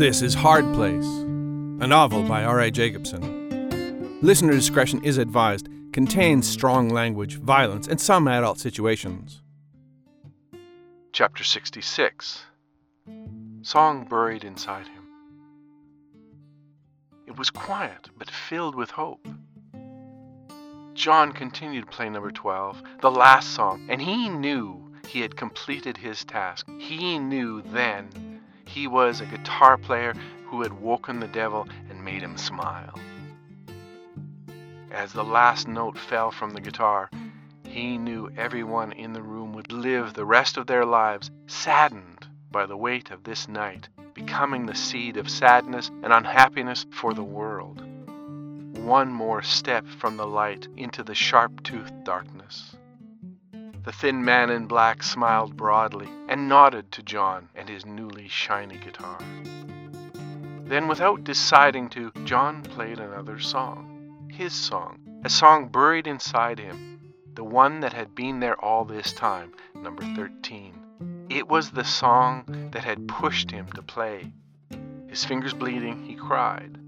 This is Hard Place, a novel by R.A. Jacobson. Listener discretion is advised, contains strong language, violence, and some adult situations. Chapter 66 Song Buried Inside Him. It was quiet, but filled with hope. John continued to play number 12, the last song, and he knew he had completed his task. He knew then he was a guitar player who had woken the devil and made him smile. As the last note fell from the guitar, he knew everyone in the room would live the rest of their lives saddened by the weight of this night, becoming the seed of sadness and unhappiness for the world. One more step from the light into the sharp toothed darkness. The thin man in black smiled broadly and nodded to John and his newly shiny guitar. Then, without deciding to, John played another song. His song, a song buried inside him, the one that had been there all this time, number 13. It was the song that had pushed him to play. His fingers bleeding, he cried.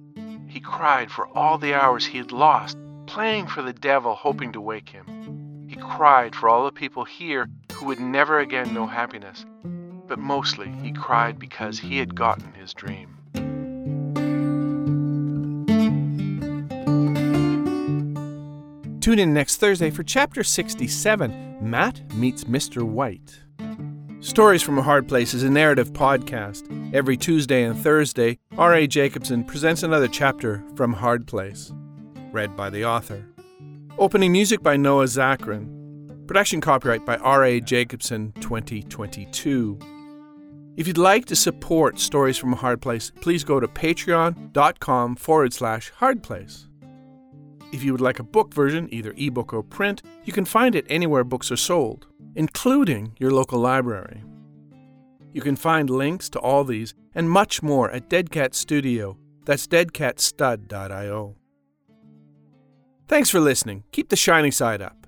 He cried for all the hours he had lost, playing for the devil, hoping to wake him. Cried for all the people here who would never again know happiness. But mostly he cried because he had gotten his dream. Tune in next Thursday for Chapter 67 Matt Meets Mr. White. Stories from a Hard Place is a narrative podcast. Every Tuesday and Thursday, R.A. Jacobson presents another chapter from Hard Place, read by the author. Opening music by Noah Zachrin. Production copyright by R.A. Jacobson 2022. If you'd like to support Stories from a Hard Place, please go to patreon.com forward slash hardplace. If you would like a book version, either ebook or print, you can find it anywhere books are sold, including your local library. You can find links to all these and much more at Dead Cat Studio. That's deadcatstud.io. Thanks for listening. Keep the shiny side up.